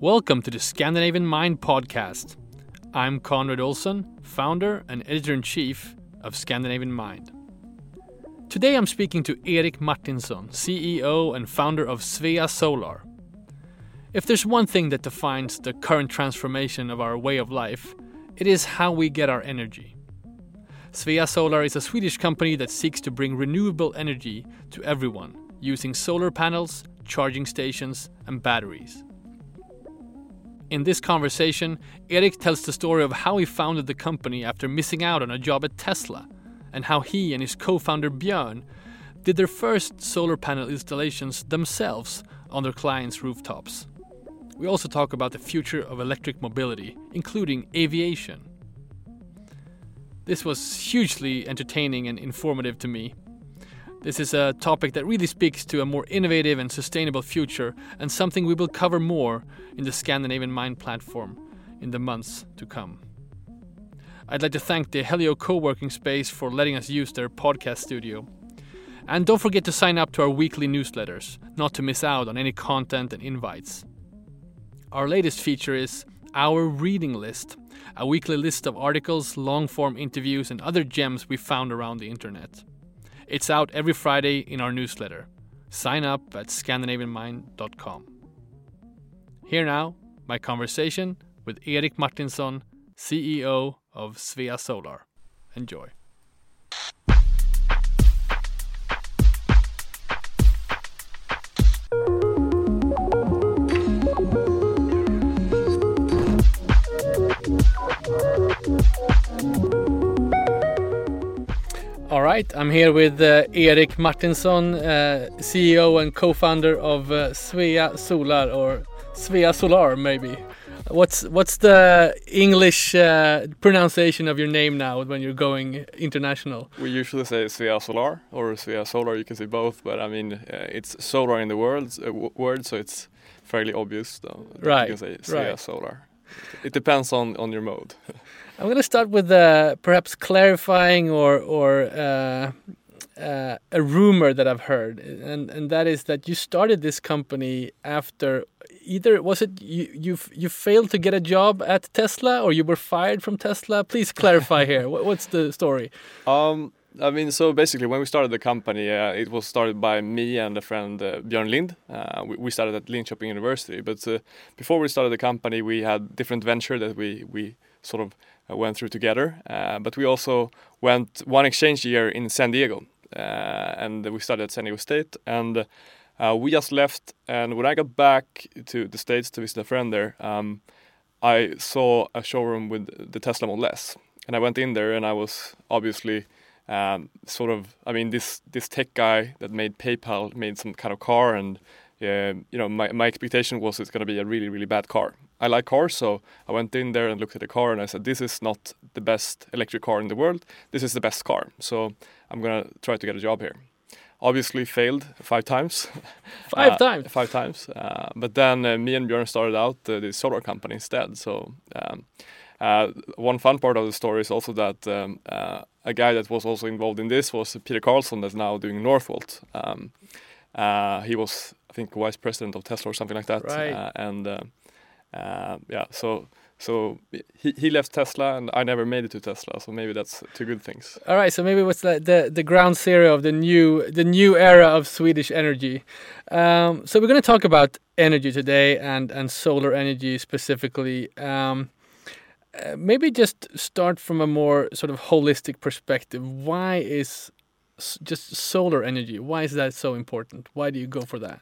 Welcome to the Scandinavian Mind podcast. I'm Conrad Olson, founder and editor in chief of Scandinavian Mind. Today I'm speaking to Erik Martinsson, CEO and founder of Svea Solar. If there's one thing that defines the current transformation of our way of life, it is how we get our energy. Svea Solar is a Swedish company that seeks to bring renewable energy to everyone using solar panels, charging stations, and batteries. In this conversation, Erik tells the story of how he founded the company after missing out on a job at Tesla, and how he and his co founder Björn did their first solar panel installations themselves on their clients' rooftops. We also talk about the future of electric mobility, including aviation. This was hugely entertaining and informative to me, this is a topic that really speaks to a more innovative and sustainable future, and something we will cover more in the Scandinavian Mind platform in the months to come. I'd like to thank the Helio co working space for letting us use their podcast studio. And don't forget to sign up to our weekly newsletters, not to miss out on any content and invites. Our latest feature is Our Reading List, a weekly list of articles, long form interviews, and other gems we found around the internet. It's out every Friday in our newsletter. Sign up at scandinavianmind.com. Here now, my conversation with Erik Martinsson, CEO of Svea Solar. Enjoy. All right, I'm here with uh, Erik Martinsson, uh, CEO and co-founder of uh, Svea Solar or Svea Solar, maybe. What's what's the English uh, pronunciation of your name now when you're going international? We usually say Svea Solar or Svea Solar. You can say both, but I mean uh, it's solar in the world, uh, word, so it's fairly obvious. Though, right. You can say Svea right. Solar. It depends on on your mode. I'm going to start with uh, perhaps clarifying or or uh, uh, a rumor that I've heard, and and that is that you started this company after either was it you you you failed to get a job at Tesla or you were fired from Tesla. Please clarify here. What's the story? Um, I mean, so basically, when we started the company, uh, it was started by me and a friend, uh, Björn Lind. Uh, we, we, started at Linköping University. But uh, before we started the company, we had different venture that we we sort of went through together. Uh, but we also went one exchange year in San Diego, uh, and we studied at San Diego State. And we just left, and when I got back to the States to visit a friend there, um, I saw a showroom with the Tesla Model S, and I went in there, and I was obviously um, sort of, I mean, this this tech guy that made PayPal made some kind of car, and uh, you know, my my expectation was it's going to be a really really bad car, I like cars, so I went in there and looked at the car and I said, "This is not the best electric car in the world. This is the best car." So I'm gonna try to get a job here. Obviously, failed five times. Five uh, times. Five times. Uh, but then uh, me and Björn started out uh, the solar company instead. So um, uh, one fun part of the story is also that um, uh, a guy that was also involved in this was Peter Carlsson, that's now doing Northvolt. Um, he was, I think, vice president of Tesla or something like that. Right. and uh, yeah, so so he, he left Tesla and I never made it to Tesla, so maybe that's two good things. All right, so maybe what's the the, the ground zero of the new the new era of Swedish energy. Um, so we're going to talk about energy today and and solar energy specifically. Um, uh, maybe just start from a more sort of holistic perspective. Why is just solar energy? Why is that so important? Why do you go for that?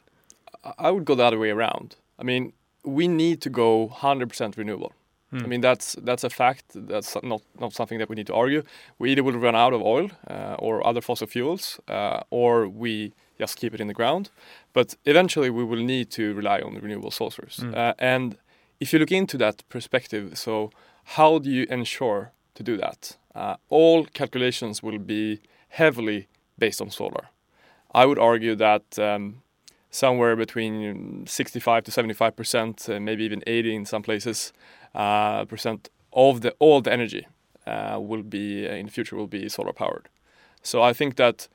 I would go the other way around. I mean, we need to go 100% renewable. Hmm. I mean that's that's a fact. That's not not something that we need to argue. We either will run out of oil uh, or other fossil fuels, uh, or we just keep it in the ground. But eventually, we will need to rely on the renewable sources. Hmm. Uh, and if you look into that perspective, so how do you ensure to do that? Uh, all calculations will be heavily based on solar. I would argue that um, somewhere between 65 to 75 percent, uh, maybe even 80 in some places, uh, percent of the all the energy uh, will be in the future will be solar powered. So I think that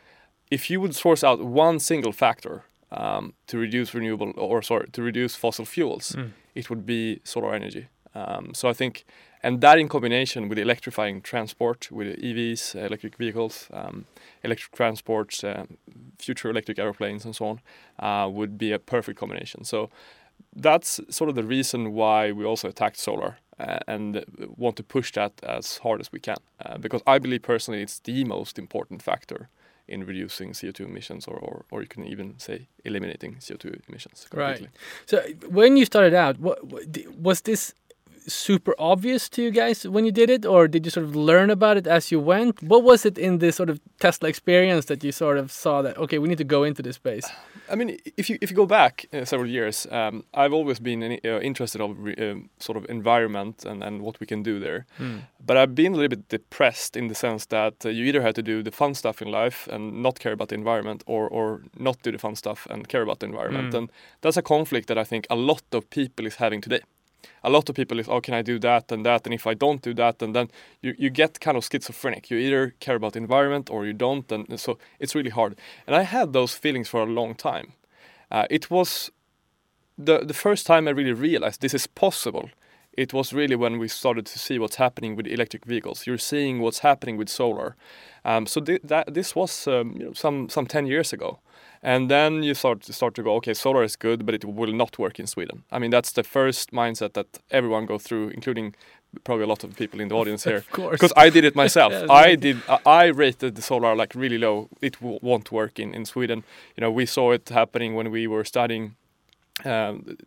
if you would source out one single factor um, to reduce renewable or sorry to reduce fossil fuels, it would be solar energy. Um, so I think, and that in combination with electrifying transport, with EVs, electric vehicles, um, electric transports, uh, future electric airplanes, and so on, uh, would be a perfect combination. So that's sort of the reason why we also attacked solar uh, and want to push that as hard as we can, uh, because I believe personally it's the most important factor in reducing CO2 emissions, or, or, or you can even say eliminating CO2 emissions. Completely. Right. So when you started out, what, what was this super obvious to you guys when you did it, or did you sort of learn about it as you went? What was it in this sort of Tesla experience that you sort of saw that okay, we need to go into this space? I mean, if you if you go back uh, several years, um, I've always been in, uh, interested of re, um, sort of environment and, and what we can do there. Hmm. But I've been a little bit depressed in the sense that uh, you either had to do the fun stuff in life and not care about the environment, or or not do the fun stuff and care about the environment. Mm. And that's a conflict that I think a lot of people is having today. A lot of people is, oh, can I do that and that? And if I don't do that, and then you, you get kind of schizophrenic. You either care about the environment or you don't, and so it's really hard. And I had those feelings for a long time. Uh, it was the the first time I really realized this is possible. It was really when we started to see what's happening with electric vehicles. You're seeing what's happening with solar. Um, so thi- that this was um, you know, some some ten years ago, and then you start to start to go, okay, solar is good, but it will not work in Sweden. I mean, that's the first mindset that everyone goes through, including probably a lot of people in the audience here Of course. because I did it myself. Yes, I did. I rated the solar like really low. It w- won't work in in Sweden. You know, we saw it happening when we were studying. Um,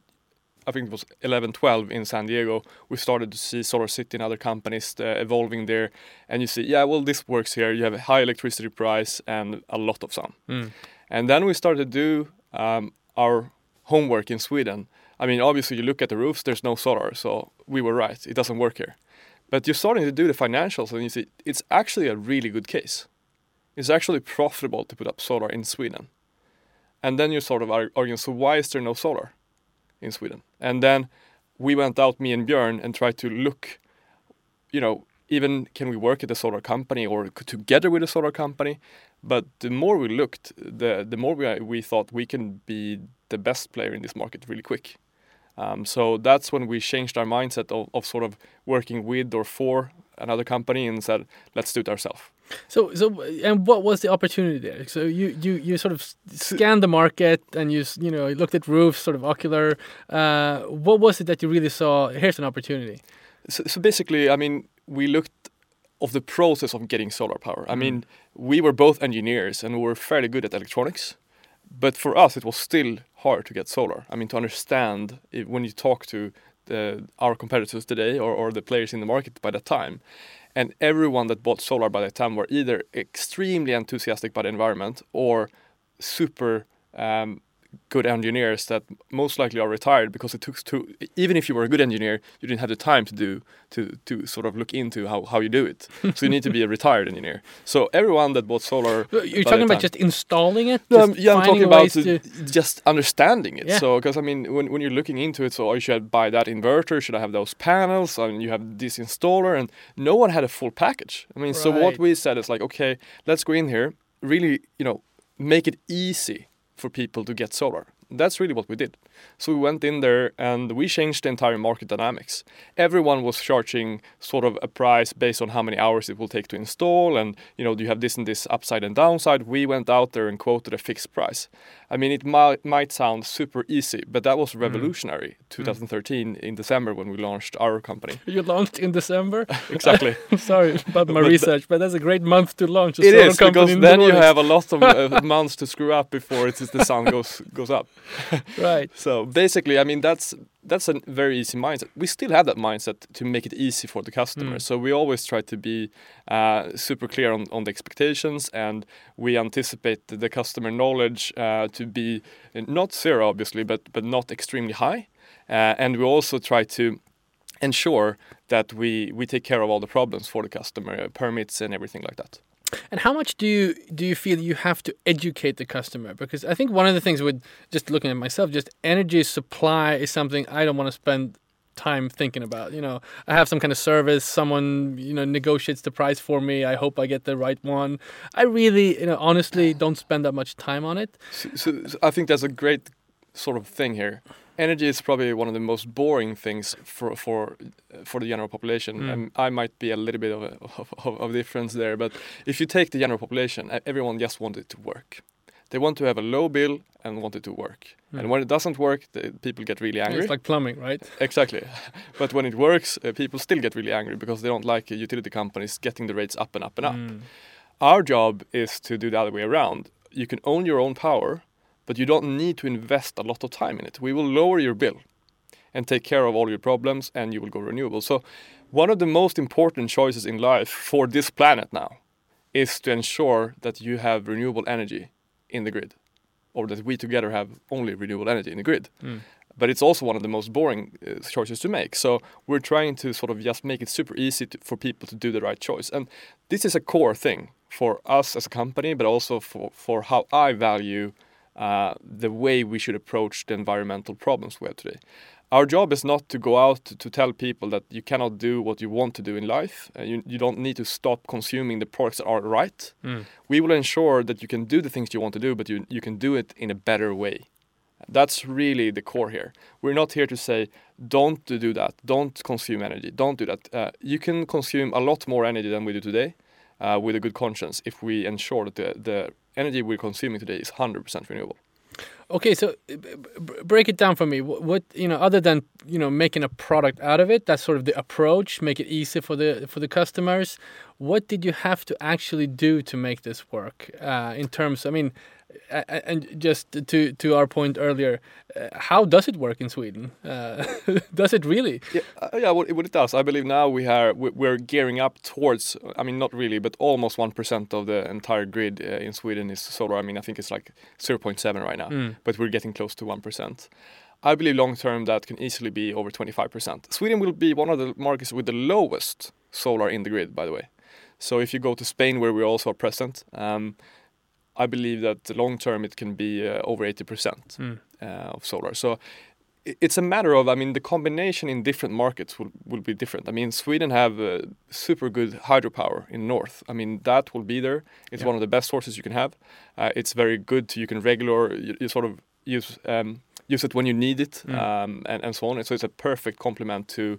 I think it was 11, 12 in San Diego. We started to see SolarCity and other companies uh, evolving there, and you see, yeah, well, this works here. You have a high electricity price and a lot of sun. Mm. And then we started to do um, our homework in Sweden. I mean, obviously, you look at the roofs, there's no solar, so we were right. It doesn't work here. But you're starting to do the financials, and you see it's actually a really good case. It's actually profitable to put up solar in Sweden. And then you sort of are arguing, so why is there no solar in Sweden? And then we went out, me and Björn, and tried to look, you know, even can we work at a solar company or together with a solar company? But the more we looked, the the more we we thought we can be the best player in this market really quick. Um, so that's when we changed our mindset of, of sort of working with or for another company and said, let's do it ourselves. So, so, and what was the opportunity there? So you, you, you sort of scanned the market and you, you know, you looked at roofs, sort of ocular. Uh, what was it that you really saw? Here's an opportunity. So, so basically, I mean, we looked of the process of getting solar power. I mean, we were both engineers and we were fairly good at electronics, but for us, it was still hard to get solar. I mean, to understand if, when you talk to the, our competitors today or, or the players in the market by that time, and everyone that bought solar by that time were either extremely enthusiastic by the environment or super um, good engineers that most likely are retired because it took to even if you were a good engineer you didn't have the time to do to to sort of look into how, how you do it so you need to be a retired engineer so everyone that bought solar You're talking about time- just installing it? no, I'm, Just yeah, I'm talking about to- just understanding it. Yeah. So, because I mean, when, when you're looking into it, so oh, should I buy that inverter? Should I have those panels? And you have this installer, and no one had a full package. I mean, so what we said is like, okay, let's go in here, really, you know, make it easy for people to get solar. That's really what we did. So we went in there and we changed the entire market dynamics. Everyone was charging sort of a price based on how many hours it will take to install, and you know, you have this and this upside and downside. We went out there and quoted a fixed price. I mean, it might might sound super easy, but that was revolutionary. 2013 in December when we launched our company. You launched in December. Exactly. Sorry about my But research, but that's a great month to launch a it solar is company because in the then you have a lot of uh, months to screw up before it's the sun goes goes up. right. So basically, I mean that's that's a very easy mindset. We still have that mindset to make it easy for the customer. Mm. So we always try to be uh, super clear on, on the expectations, and we anticipate the- customer knowledge uh, to be not zero, obviously, but but not extremely high. Uh, and we also try to ensure that we we take care of all the problems for the customer, uh, permits and everything like that. And how much do you do you feel you have to educate the customer? Because I think one of the things with just looking at myself, just energy supply is something I don't want to spend time thinking about. You know, I have some kind of service, someone you know negotiates the price for me. I hope I get the right one. I really, you know, honestly, don't spend that much time on it. So, so, so I think that's a great sort of thing here. Energy is probably one of the most boring things for for for the general population, Mm. and I might be a little bit of a of, of, difference there. But if you take the general population, everyone just wants it to work. They want to have a low bill and want it to work. Mm. And when it doesn't work, the people get really angry. It's like plumbing, right? Exactly. But when it works, uh, people still get really angry because they don't like uh, utility companies getting the rates up and up and up. Mm. Our job is to do the other way around. You can own your own power, but you don't need to invest a lot of time in it. We will lower your bill and take care of all your problems, and you will go renewable. So, one of the most important choices in life for this planet now is to ensure that you have renewable energy in the grid, or that we together have only renewable energy in the grid Mm. but it's also one of the most boring uh, choices to make. So we're trying to sort of just make it super easy to, for people to do the right choice. And this is a core thing for us as a company, but also for, for how I value uh, the way we should approach the environmental problems we have today. Our job is not to go out to, to tell people that you cannot do what you want to do in life. Uh, you, you don't need to stop consuming the products that are right. Mm. We will ensure that you can do the things you want to do, but you, you can do it in a better way. That's really the core here. We're not here to say, don't do that, don't consume energy, don't do that. Uh, you can consume a lot more energy than we do today uh, with a good conscience if we ensure that the, the energy we're consuming today is 100% renewable. Okay, so break it down for me. What, what you know, other than you know making a product out of it, that's sort of the approach. Make it easy for the for the customers. What did you have to actually do to make this work? Uh, in terms, I mean, and just to to our point earlier, uh, how does it work in Sweden? Uh, does it really? Yeah, uh, yeah. It does, I believe now we are we- we're gearing up towards. I mean, not really, but almost one percent of the entire grid uh, in Sweden is solar. I mean, I think it's like 0.7 right now, Mm. but we're getting close to one percent. I believe long term that can easily be over 25%. Sweden will be one of the markets with the lowest solar in the grid, by the way. So if you go to Spain, where we also are present, um, I believe that long term it can be uh, over 80% Mm. uh, of solar. So it's a matter of, I mean, the combination in different markets will, will be different. I mean, Sweden have uh, super good hydropower in north. I mean, that will be there. It's Yeah. one of the best sources you can have. Uh, it's very good to, you can regular, you, you sort of use um, use it when you need it Mm. um, and, and so on. And So it's a perfect complement to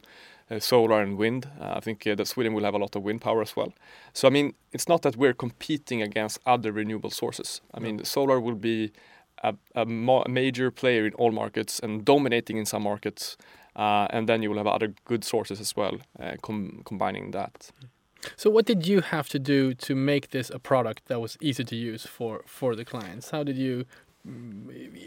solar and wind. Uh, I think uh, that Sweden will have a lot of wind power as well. So I mean, it's not that we're competing against other renewable sources. I mean, solar will be a, a, major player in all markets and dominating in some markets. Uh, and then you will have other good sources as well, uh, com- combining that. So what did you have to do to make this a product that was easy to use for for the clients? How did you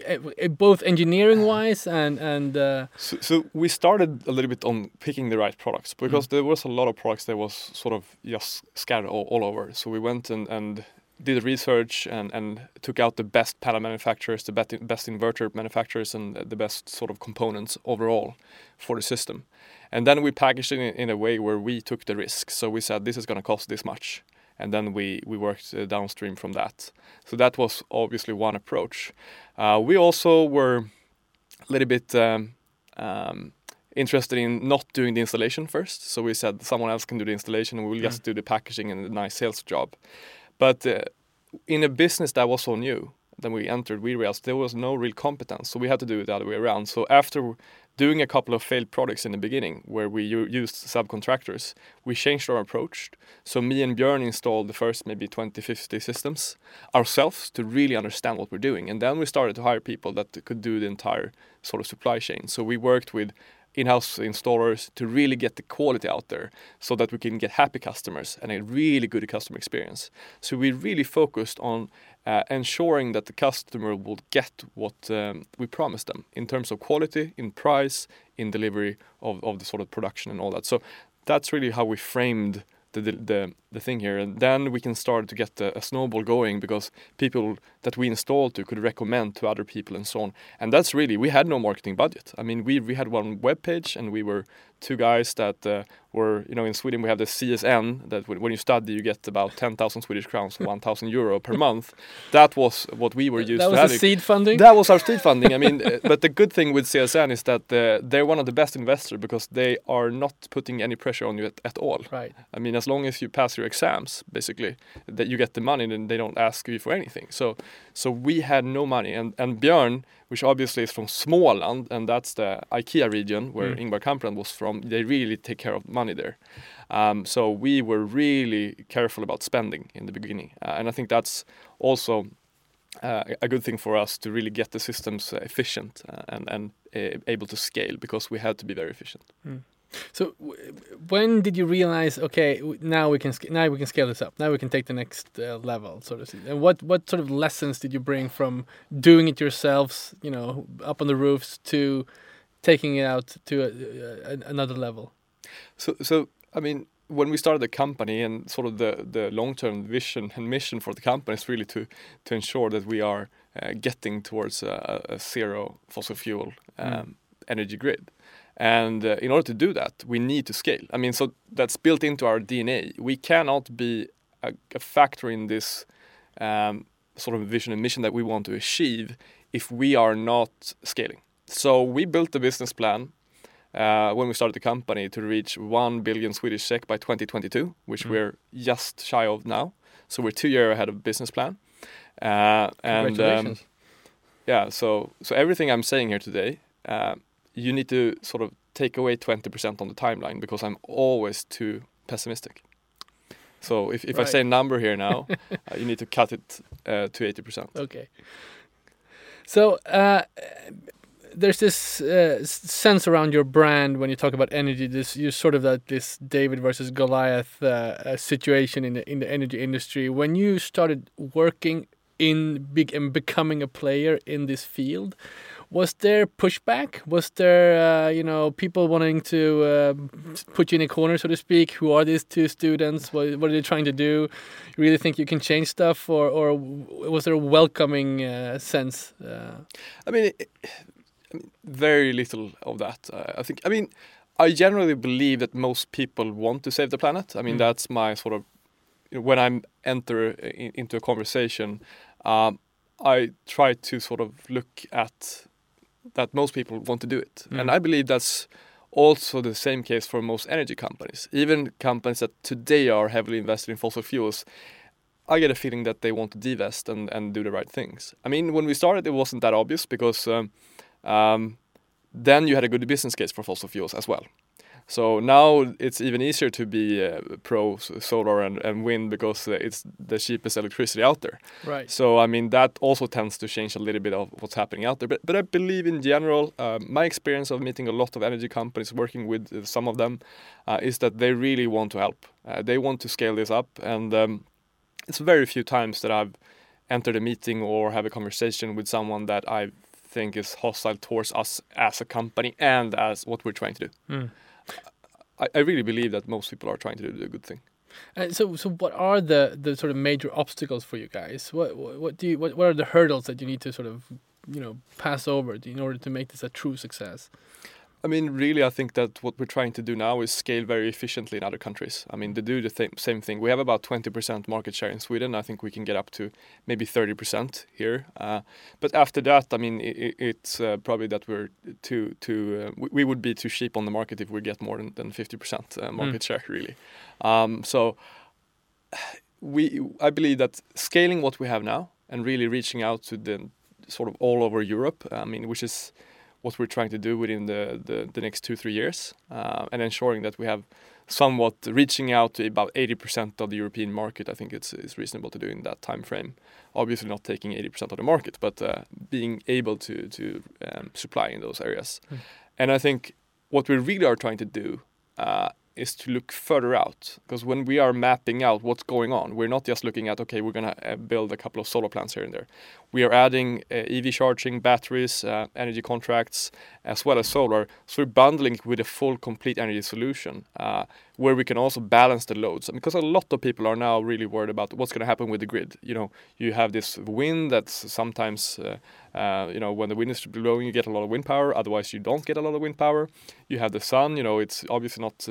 Eh, eh, both engineering wise and and uh, So, so we started a little bit on picking the right products because mm. there was a lot of products that was sort of just scattered all, all over. So we went and, and did research and, and took out the best panel manufacturers, the best, best inverter manufacturers, and the best sort of components overall for the system. And then we packaged it in, in a way where we took the risk. So we said this is going to cost this much, and then we we worked uh, downstream from that. So that was obviously one approach. Uh, we also were a little bit um, um, interested in not doing the installation first. So we said someone else can do the installation, and we will just do the packaging and the nice sales job. But uh, in a business that was so new, then we entered, we realized there was no real competence. So we had to do it the other way around. So after doing a couple of failed products in the beginning, where we u- used subcontractors, we changed our approach. So me and Björn installed the first maybe 20, 50 systems ourselves to really understand what we're doing. And then we started to hire people that could do the entire sort of supply chain. So we worked with in-house installers to really get the quality out there so that we can get happy customers and a really good customer experience. So we really focused on uh, ensuring that the customer will get what um, we promised them in terms of quality, in price, in delivery of, of the sort of production and all that. So that's really how we framed the, the, the, thing here. And then we can start to get a, a snowball going because people that we installed to could recommend to other people and so on. And that's really we had no marketing budget. I mean, we we had one web page and we were two guys that uh, were you know in Sweden we have the CSN that when you study you get about 10,000 Swedish crowns, 1,000 euro per month. That was what we were used that to. That was seed funding. That was our seed funding. I mean, uh, but the good thing with CSN is that uh, they're one of the best investors because they are not putting any pressure on you at, at all. Right. I mean, as long as you pass your exams, basically, that you get the money, then they don't ask you for anything. So, so we had no money, and and Björn, which obviously is from Småland, and that's the IKEA region where mm. Ingvar Kamprad was from. They really take care of money there. Um, so we were really careful about spending in the beginning, uh, and I think that's also uh, a good thing for us to really get the systems uh, efficient uh, and and uh, able to scale because we had to be very efficient. Mm. So when did you realize okay now we can now we can scale this up now we can take the next uh, level so to speak and what what sort of lessons did you bring from doing it yourselves you know up on the roofs to taking it out to a, a, another level so so I mean when we started the company and sort of the the long term vision and mission for the company is really to to ensure that we are uh, getting towards a, a, zero fossil fuel mm. um, mm. energy grid and uh, in order to do that, we need to scale. I mean, so that's built into our DNA. We cannot be a, a factor in this um, sort of vision and mission that we want to achieve if we are not scaling. So we built the business plan uh, when we started the company to reach 1 billion Swedish SEK by 2022, which mm. we're just shy of now. So we're two years ahead of business plan. Uh, and um, yeah, so so everything I'm saying here today uh, you need to sort of take away 20% on the timeline because I'm always too pessimistic. So if, if right. I say a number here now, uh, you need to cut it uh, to 80%. Okay. So uh, there's this uh, sense around your brand when you talk about energy. This you sort of that this David versus Goliath uh, situation in the in the energy industry. When you started working in big and becoming a player in this field, was there pushback? Was there, uh, you know, people wanting to uh, put you in a corner, so to speak? Who are these two students? What, what are they trying to do? You really think you can change stuff, or, or was there a welcoming uh, sense? Uh? I mean, it, I mean, very little of that. I think. I mean, I generally believe that most people want to save the planet. I mean, mm. that's my sort of when I enter in, into a conversation. Um, I try to sort of look at that most people want to do it. Mm. And I believe that's also the same case for most energy companies. Even companies that today are heavily invested in fossil fuels, I get a feeling that they want to divest and, and do the right things. I mean, when we started, it wasn't that obvious because um, um, then you had a good business case for fossil fuels as well. So now it's even easier to be uh, pro solar and, and wind because uh, it's the cheapest electricity out there. Right. So I mean that also tends to change a little bit of what's happening out there. But but I believe in general, uh, my experience of meeting a lot of energy companies, working with uh, some of them, uh, is that they really want to help. Uh, they want to scale this up, and um, it's very few times that I've entered a meeting or have a conversation with someone that I think is hostile towards us as a company and as what we're trying to do. Mm. I, I really believe that most people are trying to do the good thing. And so, so what are the, the sort of major obstacles for you guys? What what do you what, what are the hurdles that you need to sort of you know pass over in order to make this a true success? I mean, really, I think that what we're trying to do now is scale very efficiently in other countries. I mean, to do the th- same thing. We have about 20% market share in Sweden. I think we can get up to maybe 30% here. Uh, but after that, I mean, it, it's uh, probably that we're too too. Uh, we, we, would be too cheap on the market if we get more than, than 50% uh, market mm. share, really. Um, so we, I believe that scaling what we have now and really reaching out to the sort of all over Europe. I mean, which is what we're trying to do within the, the, the next two, three years, uh, and ensuring that we have somewhat reaching out to about 80% of the European market. I think it's, it's reasonable to do in that time frame. Obviously, not taking 80% of the market, but uh, being able to, to um, supply in those areas. Mm. And I think what we really are trying to do uh, is to look further out because when we are mapping out what's going on, we're not just looking at okay, we're gonna uh, build a couple of solar plants here and there. We are adding uh, EV charging, batteries, uh, energy contracts, as well as solar. So we're bundling with a full, complete energy solution, uh, where we can also balance the loads because a lot of people are now really worried about what's going to happen with the grid you know you have this wind that's sometimes uh, uh, you know when the wind is blowing you get a lot of wind power otherwise you don't get a lot of wind power you have the sun you know it's obviously not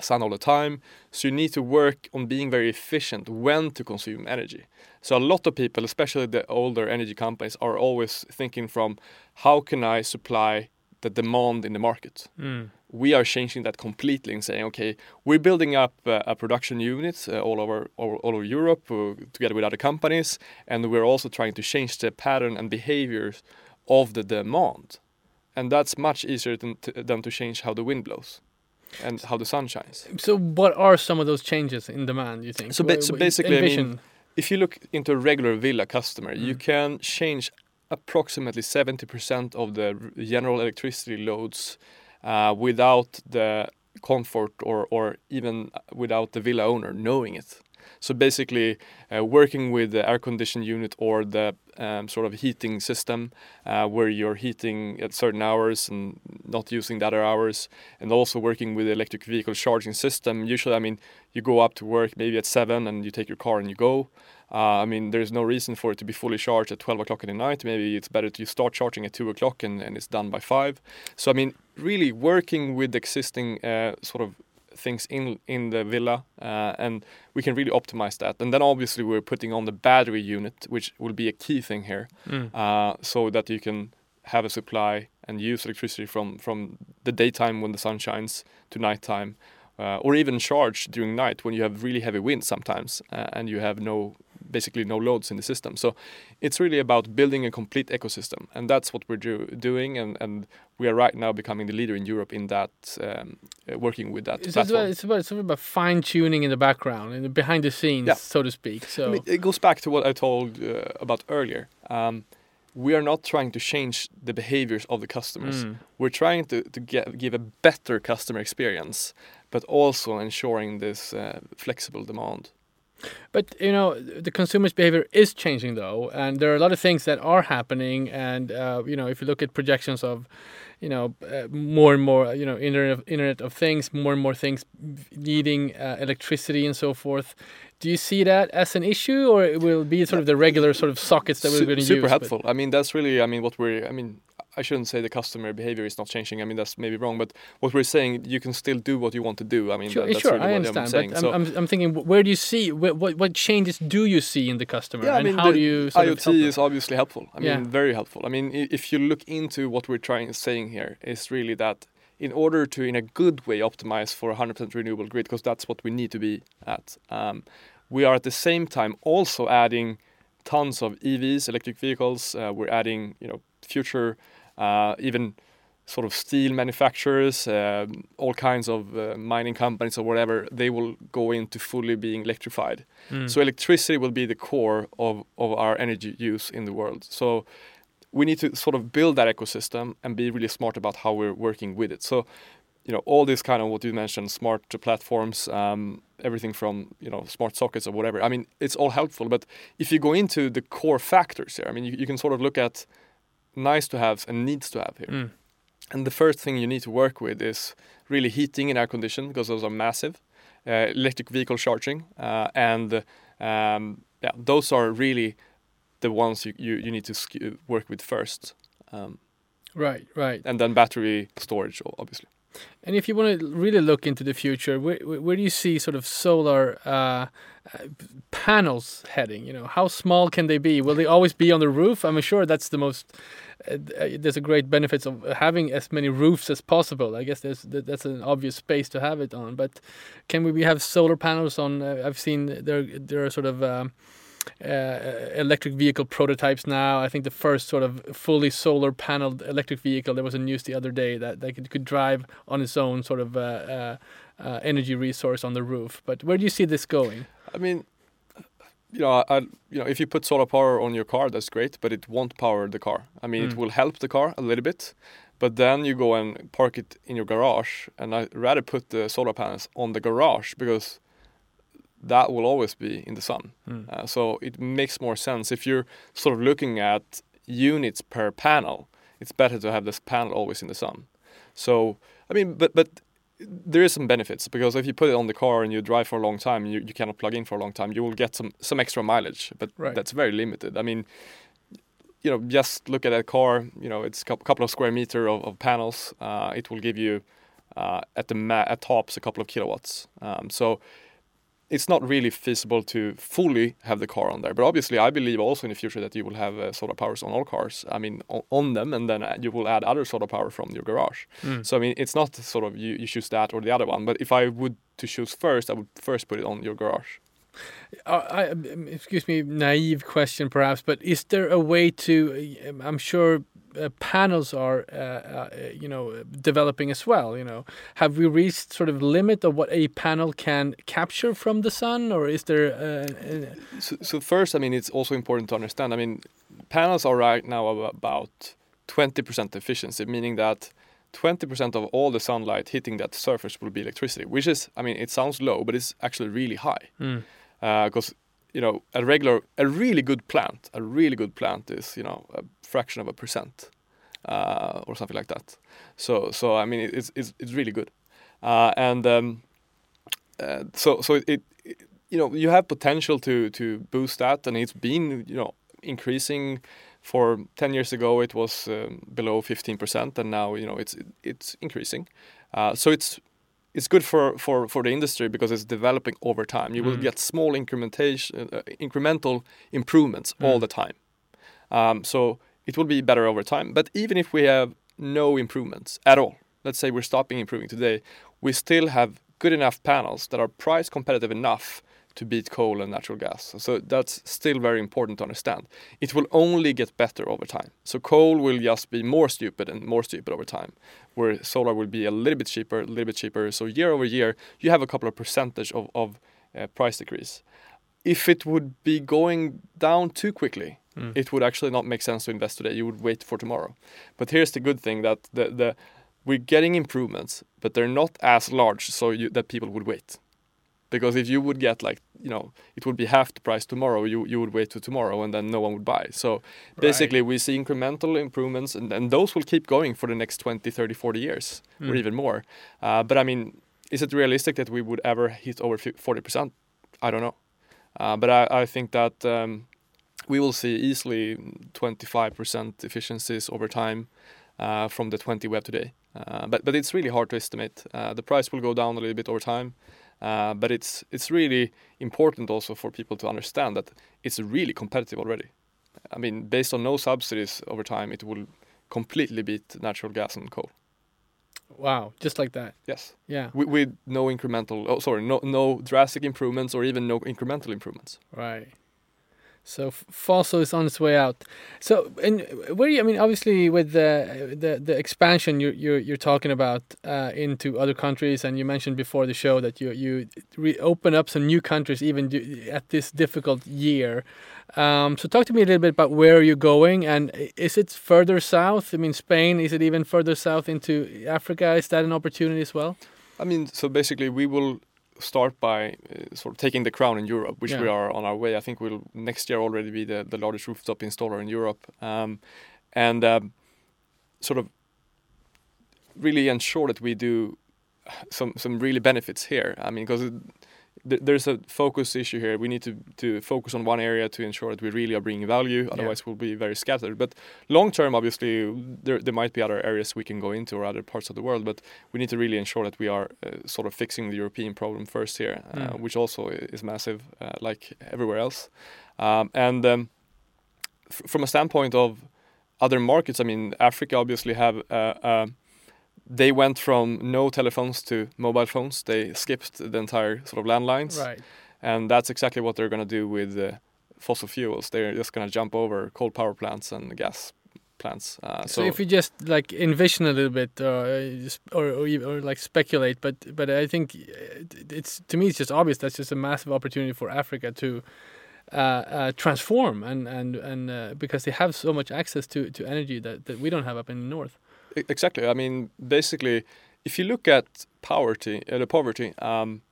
sun all the time. So you need to work on being very efficient when to consume energy. So a lot of people, especially the older energy companies, are always thinking from how can I supply the demand in the market. Mm. We are changing that completely and saying, okay, we're building up uh, a production unit uh, all over all, all over Europe uh, together with other companies, and we're also trying to change the pattern and behaviors of the demand, and that's much easier than to, than to change how the wind blows and how the sun shines. So, what are some of those changes in demand? You think? So, ba- so basically, I mean. If you look into a regular villa customer, you Mm. can change approximately 70% of the general electricity loads uh, without the comfort or, or even without the villa owner knowing it. So basically, uh, working with the air conditioned unit or the um, sort of heating system, uh, where you're heating at certain hours and not using the other hours, and also working with the electric vehicle charging system. Usually, I mean, you go up to work maybe at seven and you take your car and you go. Uh, I mean, there's no reason for it to be fully charged at 12 o'clock in the night. Maybe it's better to start charging at 2 o'clock and, and it's done by 5. So, I mean, really working with existing uh, sort of things in in the villa uh, and we can really optimize that and then obviously we're putting on the battery unit which will be a key thing here Mm. uh, so that you can have a supply and use electricity from from the daytime when the sun shines to nighttime uh, or even charge during night when you have really heavy wind sometimes uh, and you have no basically no loads in the system so it's really about building a complete ecosystem and that's what we're do- doing and, and we are right now becoming the leader in Europe in that um, uh, working with that It's, platform. about, it's about it's about fine tuning in the background and behind the scenes, Yeah. so to speak. So I mean, it goes back to what I told uh, about earlier. Um, we are not trying to change the behaviors of the customers. Mm. We're trying to, to get, give a better customer experience, but also ensuring this uh, flexible demand. But you know, the consumer's behavior is changing though, and there are a lot of things that are happening. And uh, you know, if you look at projections of, you know, uh, more and more, you know, internet of, internet of things, more and more things needing uh, electricity and so forth. Do you see that as an issue, or it will be sort of the regular sort of sockets that we're going to use? super but- helpful. I mean, that's really, I mean, what we're, I mean, I shouldn't say the customer behavior is not changing. I mean, that's maybe wrong, but what we're saying, you can still do what you want to do. I mean, Sure, that- that's sure, really I what understand. I'm saying. but so, I'm, I'm, thinking, where do you see what, what what changes do you see in the customer, Yeah, I and mean, how do you IoT is obviously helpful. I Yeah. mean, very helpful. I mean, if you look into what we're trying to saying here, is really that in order to, in a good way, optimize for a 100% renewable grid, because that's what we need to be at. Um, we are at the same time also adding tons of EVs, electric vehicles. Uh, we're adding, you know, future, even sort of steel manufacturers, um all kinds of uh, mining companies or whatever. They will go into fully being electrified. Mm. So electricity will be the core of, of our energy use in the world. So we need to sort of build that ecosystem and be really smart about how we're working with it. So, you know, all this kind of what you mentioned, smart platforms, um, everything from you know smart sockets or whatever. I mean, it's all helpful. But if you go into the core factors here, I mean, you, you can sort of look at nice to have and needs to have here. Mm. And the first thing you need to work with is really heating and air conditioning because those are massive. Uh, electric vehicle charging uh, and um, yeah, those are really the ones you, you, you need to sk- work with first. Um, Right, right. and then battery storage, obviously. And if you want to really look into the future, where, where do you see sort of solar uh, uh, panels heading? You know, how small can they be? Will they always be on the roof? I'm sure that's the most. Uh, uh, there's a great benefits of having as many roofs as possible. I guess there's that, that's an obvious space to have it on. But can we have solar panels on? Uh, I've seen there there are sort of. Um, uh, electric vehicle prototypes now. I think the first sort of fully solar paneled electric vehicle there was a news the other day that that could, could drive on its own sort of uh, uh, uh, energy resource on the roof. But where do you see this going? I mean, you know, I, you know, if you put solar power on your car, that's great, but it won't power the car. I mean, Mm. it will help the car a little bit, but then you go and park it in your garage, and I rather put the solar panels on the garage because that will always be in the sun. Mm. Uh, so it makes more sense if you're sort of looking at units per panel. It's better to have this panel always in the sun. So I mean, but but there is some benefits because if you put it on the car and you drive for a long time, you, you cannot plug in for a long time. You will get some some extra mileage, but Right. that's very limited. I mean, you know, just look at a car. You know, it's a couple of square meter of, of panels. Uh, it will give you uh, at the ma- at tops a couple of kilowatts. Um, so it's not really feasible to fully have the car on there. But obviously, I believe also in the future that you will have uh, solar powers on all cars. I mean, on, on them, and then uh, you will add other solar power from your garage. Mm. So I mean, it's not sort of you, you choose that or the other one. But if I would to choose first, I would first put it on your garage. Uh, I, um, excuse me, naive question perhaps, but is there a way to? um, I'm sure uh, panels are, uh, uh, you know, developing as well. You know, have we reached sort of limit of what a panel can capture from the sun, or is there? Uh, uh, So, so first, I mean, it's also important to understand. I mean, panels are right now about 20% efficiency, meaning that 20% of all the sunlight hitting that surface will be electricity, which is, I mean, it sounds low, but it's actually really high. mm, Because, you know, a regular, a really good plant, a really good plant is, you know, a fraction of a percent uh, or something like that. So, so I mean, it's, it's, it's really good. Uh, and um, uh, so, so it, it, you know, you have potential to, to boost that, and it's been, you know, increasing for 10 years ago it was um, below 15% and now you know it's it's increasing uh, so it's it's good for, for, for the industry because it's developing over time you will Mm. get small incrementation uh, incremental improvements all Mm. the time um, so it will be better over time but even if we have no improvements at all let's say we're stopping improving today we still have good enough panels that are price competitive enough to beat coal and natural gas. So that's still very important to understand. It will only get better over time. So coal will just be more stupid and more stupid over time, where solar will be a little bit cheaper, a little bit cheaper. So year over year, you have a couple of percentage of, of uh, price decrease. If it would be going down too quickly, mm. it would actually not make sense to invest today. You would wait for tomorrow. But here's the good thing that the, the we're getting improvements, but they're not as large so you, that people would wait. Because if you would get like you know it would be half the price tomorrow, you you would wait to tomorrow and then no one would buy. So basically we see incremental improvements and, and those will keep going for the next 20, 30, 40 years or Mm. even more. Uh, but I mean, is it realistic that we would ever hit over 40%? I don't know. Uh, but I, I think that um, we will see easily 25% efficiencies over time uh, from the 20 we have today. Uh, but but it's really hard to estimate. Uh, the price will go down a little bit over time, uh, but it's it's really important also for people to understand that it's really competitive already. I mean, based on no subsidies over time, it will completely beat natural gas and coal. Wow, just like that. Yes, Yeah. with, with no incremental. Oh, sorry, no no drastic improvements or even no incremental improvements. Right. So fossil is on its way out. So, and where you, I mean, obviously with the the, the expansion you're, you're you're talking about uh, into other countries, and you mentioned before the show that you you open up some new countries even do, at this difficult year. Um, so, talk to me a little bit about where you're going, and is it further south? I mean, Spain. Is it even further south into Africa? Is that an opportunity as well? I mean, so basically, we will start by uh, sort of taking the crown in Europe, which we are on our way. I think we'll next year already be the, the largest rooftop installer in Europe, um, and um, sort of really ensure that we do some some really benefits here. I mean, because th- there's a focus issue here. We need to to focus on one area to ensure that we really are bringing value. Otherwise, we'll be very scattered. But long term, obviously, there there might be other areas we can go into or other parts of the world. But we need to really ensure that we are uh, sort of fixing the European problem first here, uh, Mm. which also is massive, uh, like everywhere else. Um, and um, f- from a standpoint of other markets, I mean, Africa obviously have. Uh, uh, they went from no telephones to mobile phones. They skipped the entire sort of landlines, Right. and that's exactly what they're going to do with uh, fossil fuels. They're just going to jump over coal power plants and gas plants. Uh, So, if you just like envision a little bit, uh, or or, or like speculate, but but I think it's to me it's just obvious that's just a massive opportunity for Africa to uh, uh, transform and and and uh, because they have so much access to to energy that, that we don't have up in the north. Exactly. I mean, basically, if you look at poverty, uh, the poverty, um,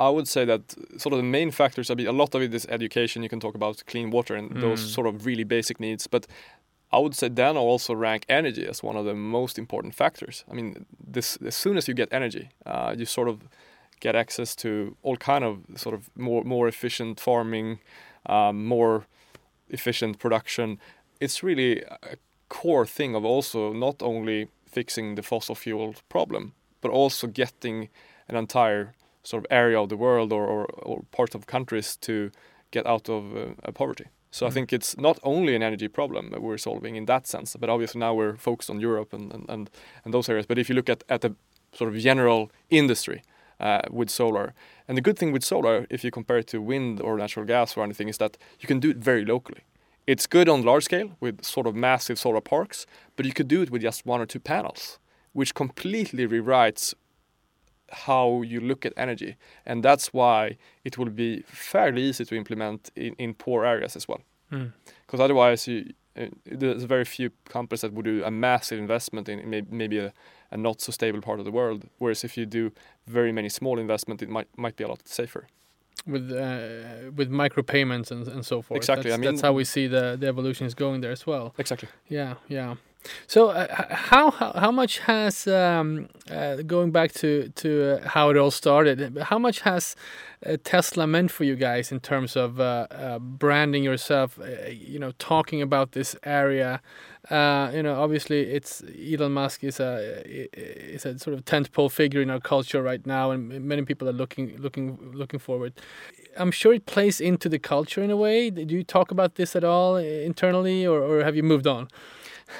I would say that sort of the main factors. I mean, a lot of it is education. You can talk about clean water and those Mm. sort of really basic needs, but I would say then I also rank energy as one of the most important factors. I mean, this as soon as you get energy, uh, you sort of get access to all kind of sort of more more efficient farming, um, more efficient production. It's really a core thing of also not only fixing the fossil fuel problem, but also getting an entire sort of area of the world or, or, or parts of countries to get out of uh, poverty. So mm. I think it's not only an energy problem that we're solving in that sense, but obviously now we're focused on Europe and, and, and, and those areas. But if you look at, at the sort of general industry uh, with solar, and the good thing with solar, if you compare it to wind or natural gas or anything, is that you can do it very locally. It's good on large scale with sort of massive solar parks, but you could do it with just one or two panels, which completely rewrites how you look at energy. And that's why it will be fairly easy to implement in, in poor areas as well. Because hmm. mm. otherwise, you, uh, there's very few companies that would do a massive investment in may, maybe a, a, not so stable part of the world. Whereas if you do very many small investment, it might might be a lot safer. With uh, with micropayments and and so forth. Exactly. That's, I mean, that's how we see the the evolution is going there as well. Exactly. Yeah. Yeah. So uh, how, how how much has um, uh, going back to to uh, how it all started? How much has uh, Tesla meant for you guys in terms of uh, uh, branding yourself? you know, talking about this area. you know, obviously, it's Elon Musk is a is a sort of tentpole figure in our culture right now, and many people are looking looking looking forward. I'm sure it plays into the culture in a way. Do you talk about this at all internally, or, or have you moved on?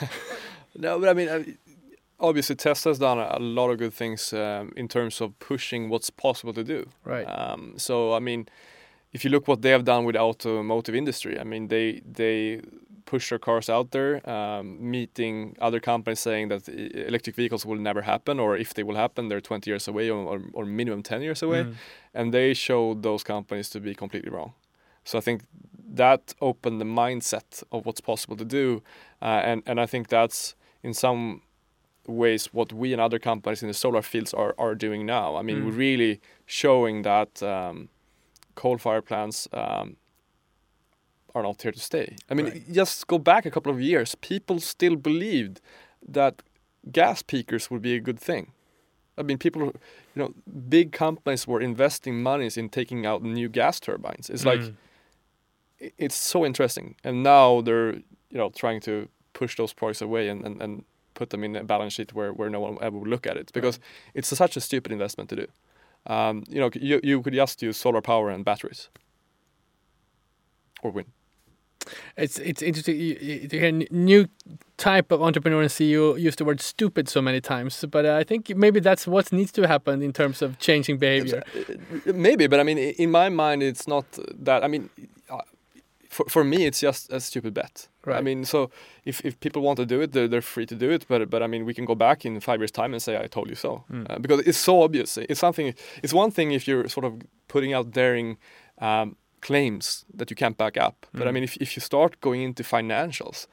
no, but I mean, obviously Tesla's done a, lot of good things um, in terms of pushing what's possible to do. Right. Um, so I mean, if you look what they have done with the automotive industry, I mean, they they push their cars out there, um, meeting other companies saying that electric vehicles will never happen, or if they will happen, they're 20 years away or, or, or minimum 10 years away, mm. and they showed those companies to be completely wrong. So I think that opened the mindset of what's possible to do, uh, and and I think that's in some ways what we and other companies in the solar fields are are doing now. I mean, mm. we're really showing that um, coal fire plants. Um, are not here to stay. I mean, right. just go back a couple of years. People still believed that gas peakers would be a good thing. I mean, people, you know, big companies were investing monies in taking out new gas turbines. It's mm. like it's so interesting. And now they're you know trying to push those products away and, and, and put them in a balance sheet where, where no one ever would look at it because right. it's a, such a stupid investment to do. Um, you know, you, you could just use solar power and batteries or wind. It's it's interesting to hear new type of entrepreneur and CEO use the word stupid so many times, but I think maybe that's what needs to happen in terms of changing behavior. Uh, maybe, but I mean, in my mind, it's not that. I mean, for, for me it's just a stupid bet right. i mean so if, if people want to do it they're, they're free to do it but but i mean we can go back in five years time and say i told you so mm. uh, because it's so obvious it's something it's one thing if you're sort of putting out daring um, claims that you can't back up mm. but i hmm. mean if, if you start going into financials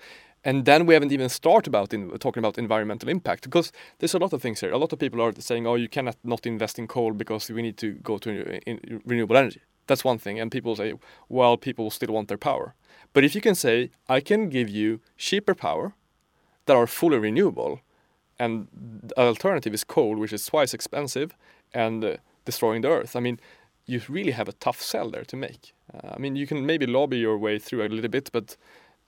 and then we haven't even started about in, talking about environmental impact because there's a lot of things here. A lot of people are saying, "Oh, you cannot not invest in coal because we need to go to in, in renewable energy." That's one thing. And people say, well, people still want their power. But if you can say, I can give you cheaper power that are fully renewable, and the alternative is coal, which is twice expensive and uh, destroying the earth. I mean, you really have a tough sell there to make. Uh, I mean, you can maybe lobby your way through a little bit, but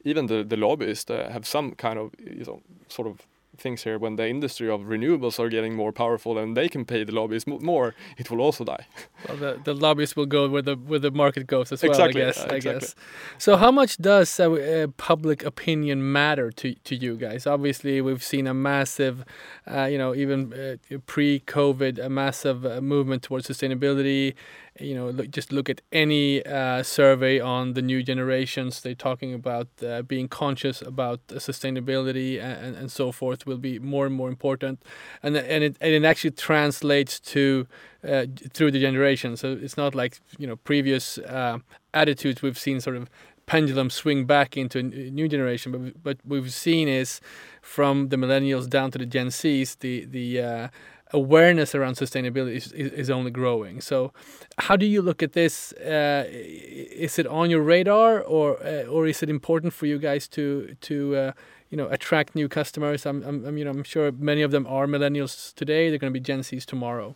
even the, the lobbyists uh, have some kind of, you know, sort of things here when the industry of renewables are getting more powerful and they can pay the lobbyists more it will also die. Well the, the lobbyists will go where the where the market goes as exactly, well i guess uh, exactly. i guess. So how much does uh, uh, public opinion matter to to you guys? Obviously we've seen a massive uh, you know even uh, pre-covid a massive uh, movement towards sustainability you know look, just look at any uh, survey on the new generations. They're talking about uh, being conscious about sustainability and, and so forth will be more and more important. And and it, and it actually translates to uh, through the generations. So it's not like you know previous uh, attitudes we've seen sort of pendulum swing back into a new generation. But but we've seen is from the millennials down to the gen z's the the uh, awareness around sustainability is, is, only growing. So, how do you look at this? Uh, is it on your radar, or uh, or is it important for you guys to to uh, you know attract new customers? I'm, I'm, I'm you know I'm sure many of them are millennials today. They're going to be Gen Zs tomorrow.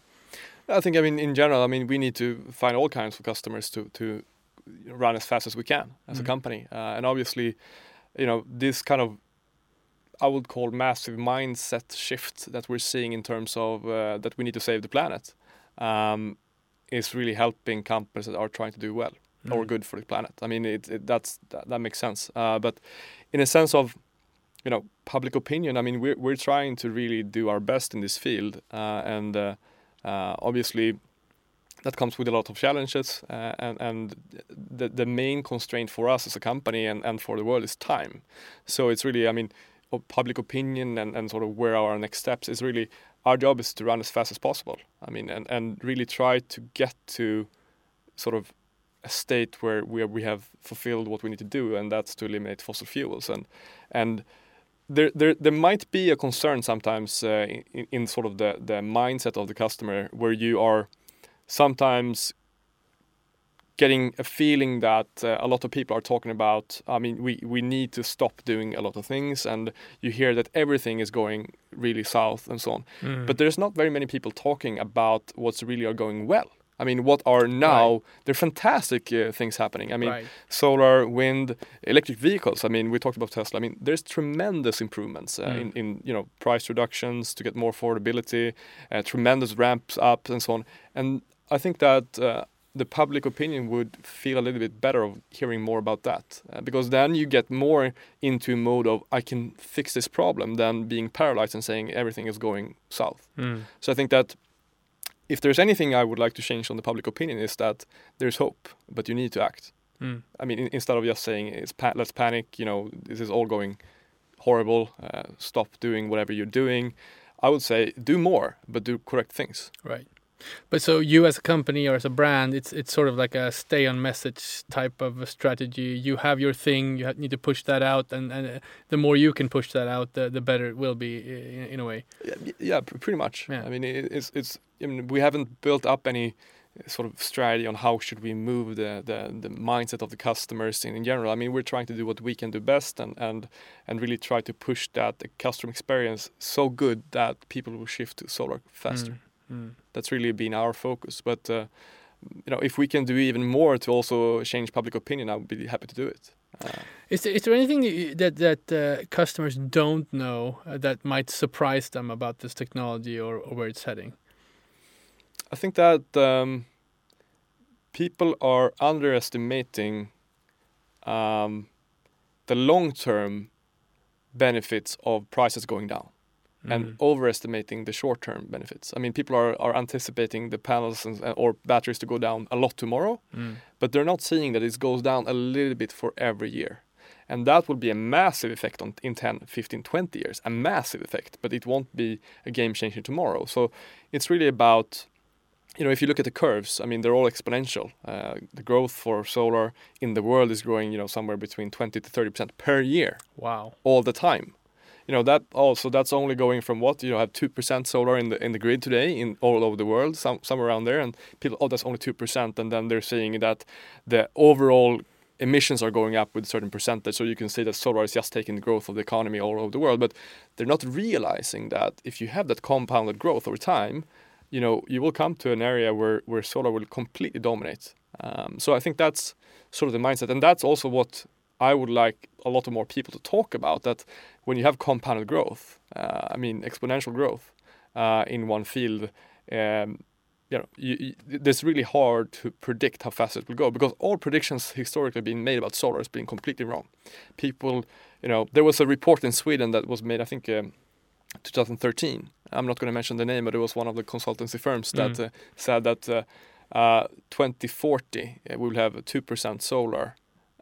I think I mean in general, I mean we need to find all kinds of customers to to run as fast as we can as Mhm. a company, uh, and obviously, you know this kind of I would call massive mindset shift that we're seeing in terms of uh, that we need to save the planet um, is really helping companies that are trying to do well or Mm. good for the planet. I mean, it, it that's that, that makes sense. Uh, but in a sense of, you know, public opinion, I mean, we're we're trying to really do our best in this field, uh, and uh, uh, obviously, that comes with a lot of challenges. Uh, and and the the main constraint for us as a company and and for the world is time. So it's really, I mean, of public opinion and and sort of where are our next steps is really our job is to run as fast as possible. I mean, and and really try to get to sort of a state where where we have fulfilled what we need to do, and that's to eliminate fossil fuels. And and there there there might be a concern sometimes uh, in, in sort of the the mindset of the customer where you are sometimes getting a feeling that uh, a lot of people are talking about i mean we we need to stop doing a lot of things and you hear that everything is going really south and so on Mm. but there's not very many people talking about what's really are going well. I mean, what are now? They're fantastic uh, things happening. I mean, right. solar, wind, electric vehicles. I mean, we talked about Tesla. I mean, there's tremendous improvements uh, Mm. in, in you know price reductions to get more affordability, uh, tremendous ramps up and so on. And I think that uh, the public opinion would feel a little bit better of hearing more about that uh, because then you get more into a mode of I can fix this problem than being paralyzed and saying everything is going south. Mm. So I think that if there's anything I would like to change on the public opinion is that there's hope, but you need to act. Mm. I mean, in, instead of just saying it's pa- let's panic, you know, this is all going horrible. Uh, stop doing whatever you're doing. I would say do more, but do correct things. Right. But so you as a company or as a brand, it's it's sort of like a stay on message type of a strategy. You have your thing, you need to push that out, and, and uh, the more you can push that out, the, the better it will be in, in a way. Yeah, yeah pretty much. Yeah. I mean, it's it's. I mean, we haven't built up any uh, sort of strategy on how should we move the, the the mindset of the customers in, in general. I mean, we're trying to do what we can do best and and and really try to push that the customer experience so good that people will shift to solar faster. Mm. Mm. That's really been our focus. But uh, you know, if we can do even more to also change public opinion, I would be happy to do it. Uh, Is there, is there anything that you, that, that uh, customers don't know uh, that might surprise them about this technology or, or where it's heading? I think that um, people are underestimating um, the long-term benefits of prices going down and Mm. overestimating the short-term benefits. I mean, people are, are anticipating the panels and, or batteries to go down a lot tomorrow, Mm. but they're not seeing that it goes down a little bit for every year. And that will be a massive effect on in 10, 15, 20 years, a massive effect, but it won't be a game changer tomorrow. So it's really about, you know, if you look at the curves, I mean, they're all exponential. Uh, the growth for solar in the world is growing, you know, somewhere between 20 to 30% per year, Wow. all the time. You know that also that's only going from what you know have two percent solar in the in the grid today in all over the world, some somewhere around there, and people oh that's only two percent, and then they're saying that the overall emissions are going up with a certain percentage. So you can say that solar is just taking the growth of the economy all over the world, but they're not realizing that if you have that compounded growth over time, you know you will come to an area where where solar will completely dominate. Um, so I think that's sort of the mindset, and that's also what I would like a lot of more people to talk about. That when you have compounded growth, uh, I mean exponential growth uh, in one field, um, you know, you, you, it's really hard to predict how fast it will go because all predictions historically being made about solar has been completely wrong. People, you know, there was a report in Sweden that was made, I think. Um, 2013. I'm not going to mention the name, but it was one of the consultancy firms that Mm. uh, said that uh, uh, 2040 uh, we will have 2% solar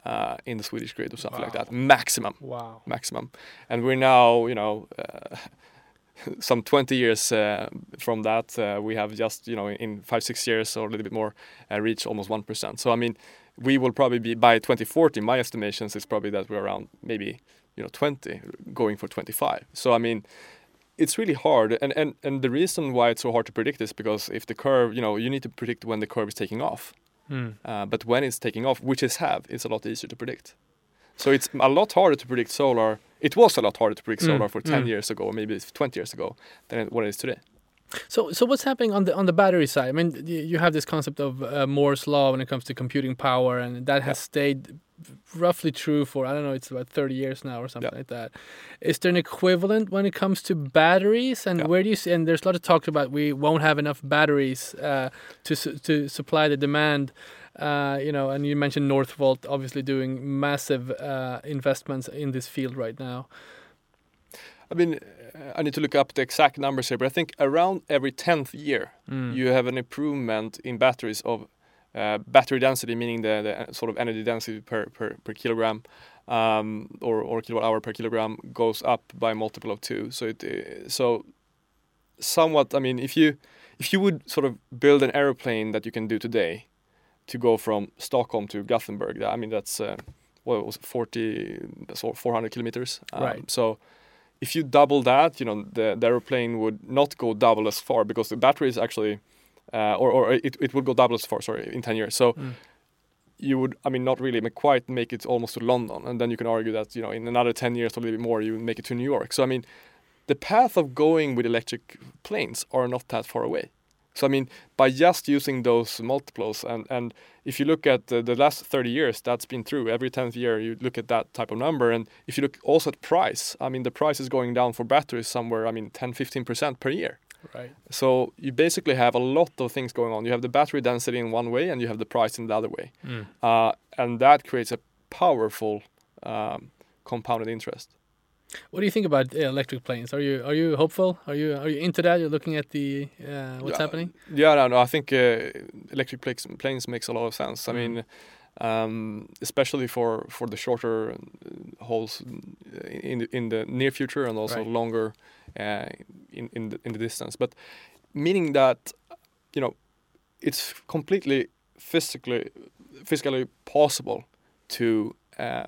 uh, in the Swedish grid or something like that, maximum, Wow. maximum. And we're now, you know, uh, some 20 years uh, from that, uh, we have just, you know, in five, six years or a little bit more, uh, reached almost 1%. So, I mean, we will probably be by 2040, my estimations is probably that we're around maybe, you know, 20, going for 25. So, I mean, it's really hard and, and and the reason why it's so hard to predict is because if the curve you know you need to predict when the curve is taking off Mm. uh, but when it's taking off which is have it's a lot easier to predict so it's a lot harder to predict solar it was a lot harder to predict Mm, solar for 10 mm. years ago, or maybe 20 years ago, than what it is today. So, so what's happening on the on the battery side? I mean, you have this concept of uh, Moore's law when it comes to computing power, and that has stayed roughly true for I don't know, it's about thirty years now or something Yeah. like that. Is there an equivalent when it comes to batteries? And Yeah. where do you see? And there's a lot of talk about we won't have enough batteries uh, to su- to supply the demand. Uh, you know, and you mentioned Northvolt obviously doing massive uh, investments in this field right now. I mean, I need to look up the exact numbers here, but I think around every 10th year, Mm. you have an improvement in batteries of uh, battery density, meaning the, the sort of energy density per, per, per kilogram um, or, or kilowatt hour per kilogram goes up by a multiple of two. So it uh, so somewhat. I mean, if you if you would sort of build an aeroplane that you can do today to go from Stockholm to Gothenburg, I mean that's uh, what was it, 40 so 400 kilometers. Um, Right. So if you double that, you know the, the aeroplane would not go double as far because the battery is actually, uh, or or it, it would go double as far. Sorry, in 10 years. So Mm. you would, I mean, not really ma- quite make it almost to London, and then you can argue that you know in another 10 years or a little bit more, you would make it to New York. So I mean, the path of going with electric planes are not that far away. So I mean, by just using those multiples, and and if you look at the, the last 30 years, that's been true. Every 10th year, you look at that type of number, and if you look also at price, I mean, the price is going down for batteries somewhere, I mean, 10, 15 percent per year. Right. So you basically have a lot of things going on. You have the battery density in one way, and you have the price in the other way, Mm. uh, and that creates a powerful um, compounded interest. What do you think about uh, electric planes? Are you are you hopeful? Are you are you into that? You're looking at the uh, what's Yeah. happening. Yeah, no, no. I think uh, electric planes, planes makes a lot of sense. I Mm. mean, um, especially for for the shorter uh, hauls in the, in the near future and also Right. longer uh, in in the, in the distance. But meaning that you know it's completely physically physically possible to uh,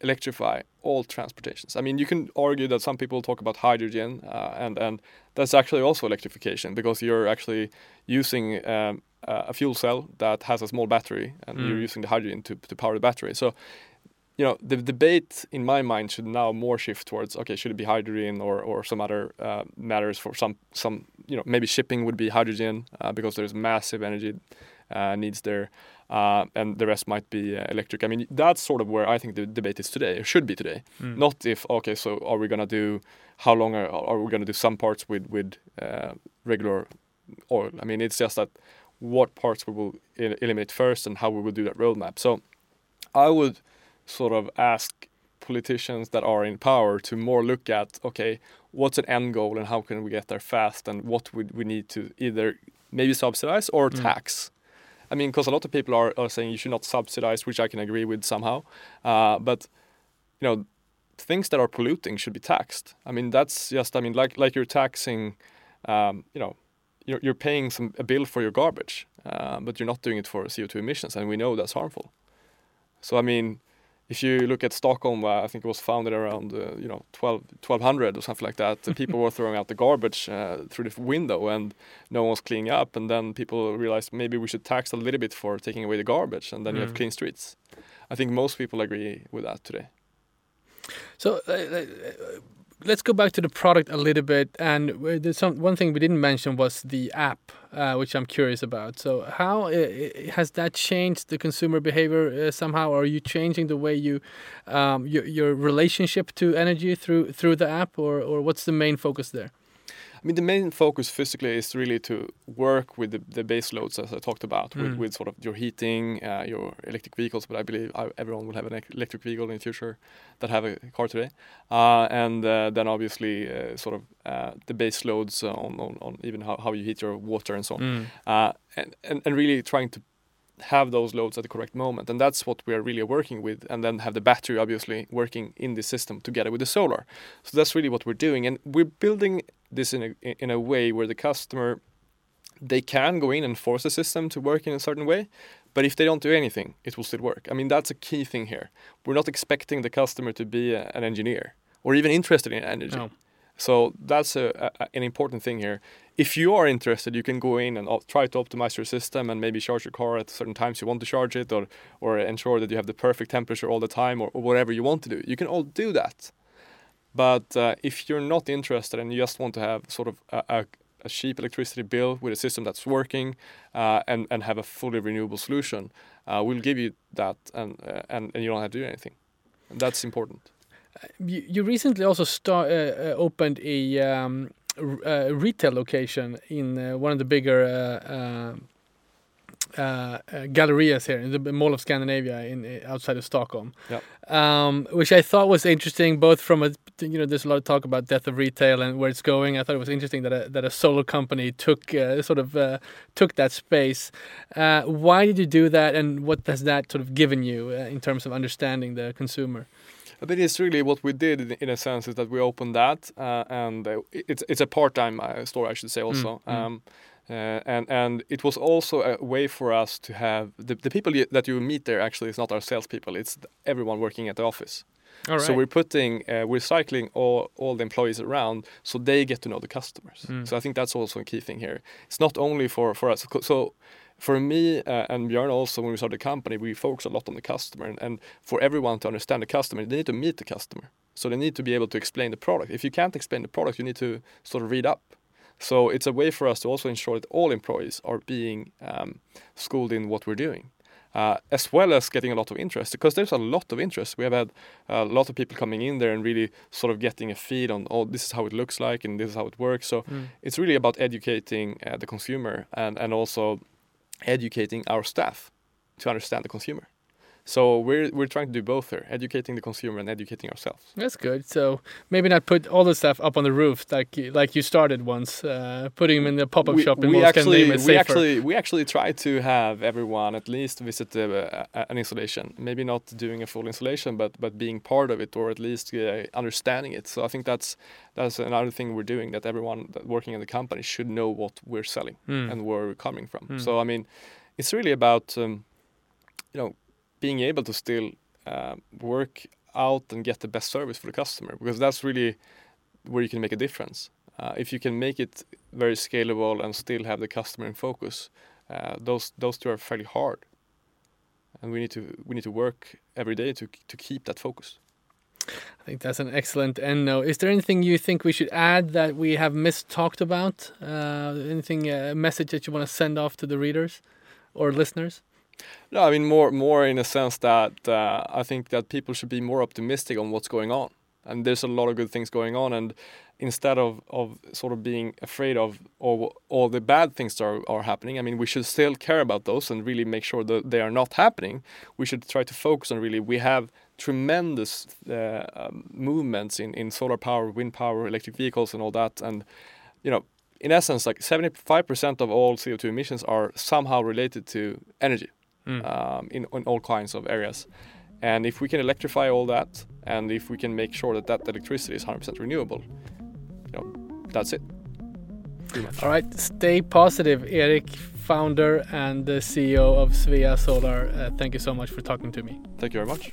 electrify all transportations. I mean, you can argue that some people talk about hydrogen, uh, and and that's actually also electrification because you're actually using um, a fuel cell that has a small battery, and Mm. you're using the hydrogen to to power the battery. So, you know, the debate in my mind should now more shift towards okay, should it be hydrogen or or some other uh, matters for some some you know maybe shipping would be hydrogen uh, because there's massive energy uh, needs there uh, and the rest might be uh, electric. I mean, that's sort of where I think the debate is today, or should be today. Mm. Not if okay, so are we gonna do how long are, are we gonna do some parts with with uh, regular oil? I mean, it's just that what parts we will el- eliminate first and how we will do that roadmap. So I would sort of ask politicians that are in power to more look at okay, what's an end goal and how can we get there fast and what would we need to either maybe subsidize or Mm. tax. I mean, because a lot of people are, are saying you should not subsidize, which I can agree with somehow. Uh, but you know, things that are polluting should be taxed. I mean, that's just I mean, like like you're taxing, um, you know, you're you're paying some a bill for your garbage, uh, but you're not doing it for CO2 emissions, and we know that's harmful. So I mean, if you look at Stockholm, uh, I think it was founded around uh, you know 12, 1200 or something like that. People were throwing out the garbage uh, through the window, and no one was cleaning up. And then people realized maybe we should tax a little bit for taking away the garbage, and then you have Mm. clean streets. I think most people agree with that today. So uh, uh, let's go back to the product a little bit. And there's some one thing we didn't mention was the app, uh, which I'm curious about. So how uh, uh, has that changed the consumer behavior uh, somehow? Are you changing the way you um, your your relationship to energy through through the app, or or what's the main focus there? I mean, the main focus physically is really to work with the, the base loads, as I talked about, with, Mm. with sort of your heating, uh, your electric vehicles. But I believe everyone will have an electric vehicle in the future that have a car today. Uh, and uh, then obviously, uh, sort of uh, the base loads on, on, on even how, how you heat your water and so on. Mm. Uh, and, and, and really trying to have those loads at the correct moment. And that's what we are really working with. And then have the battery obviously working in the system together with the solar. So that's really what we're doing. And we're building this in a, in a way where the customer, they can go in and force the system to work in a certain way. But if they don't do anything, it will still work. I mean, that's a key thing here. We're not expecting the customer to be a, an engineer or even interested in energy. No. So that's a, a, an important thing here. If you are interested, you can go in and op- try to optimize your system and maybe charge your car at certain times you want to charge it, or or ensure that you have the perfect temperature all the time, or, or whatever you want to do. You can all do that. But uh, if you're not interested and you just want to have sort of a, a, a cheap electricity bill with a system that's working uh, and and have a fully renewable solution, uh, we'll give you that, and, uh, and and you don't have to do anything. And that's important. You, you recently also start, uh, uh, opened a um, retail location in one of the bigger uh, uh, gallerias here in the Mall of Scandinavia in uh, outside of Stockholm. Yep. Um, which I thought was interesting, both from a you know there's a lot of talk about death of retail and where it's going. I thought it was interesting that a, that a solo company took uh, sort of uh, took that space. Uh, why did you do that, and what has that sort of given you in terms of understanding the consumer? I think it's really what we did in a sense is that we opened that, and it's it's a part-time store, I should say also. Mm, um, uh, and and it was also a way for us to have the, the people that you meet there actually is not our salespeople it's everyone working at the office so we're putting uh, we're cycling all, all the employees around so they get to know the customers. Mm. so i think that's also a key thing here. It's not only for for us. So for me uh, and Björn also when we started the company we focus a lot on the customer and, and for everyone to understand the customer they need to meet the customer. So they need to be able to explain the product. If you can't explain the product you need to sort of read up. So it's a way for us to also ensure that all employees are being um, schooled in what we're doing. Uh, as well as getting a lot of interest because there's a lot of interest. We have had a lot of people coming in there and really sort of getting a feed on, oh, this is how it looks like and this is how it works. So mm. it's really about educating uh, the consumer and, and also educating our staff to understand the consumer. So we're we're trying to do both here, educating the consumer and educating ourselves. That's good. So maybe not put all the stuff up on the roof like like you started once, uh, putting them in the pop up we, shop in we actually, we actually we actually try to have everyone at least visit uh, an installation. Maybe not doing a full installation, but but being part of it or at least uh, understanding it. So I think that's that's another thing we're doing that everyone working in the company should know what we're selling mm. and where we're coming from. Mm. So I mean, it's really about um, you know being able to still uh, work out and get the best service for the customer because that's really where you can make a difference. Uh, if you can make it very scalable and still have the customer in focus, uh, those those two are fairly hard, and we need to we need to work every day to to keep that focus. I think that's an excellent end note. Is there anything you think we should add that we have missed talked about? Uh, anything, a uh, message that you want to send off to the readers or listeners? No, I mean more more in a sense that uh, I think that people should be more optimistic on what's going on, and there's a lot of good things going on, and instead of, of sort of being afraid of all, all the bad things that are, are happening, I mean we should still care about those and really make sure that they are not happening. We should try to focus on really we have tremendous uh, um, movements in in solar power, wind power, electric vehicles, and all that, and you know in essence, like 75% of all CO2 emissions are somehow related to energy mm. um, in, in all kinds of areas. And if we can electrify all that, and if we can make sure that that electricity is 100% renewable, you know, that's it. All right, stay positive, Erik, founder and the CEO of Svea Solar. Uh, thank you so much for talking to me. Thank you very much.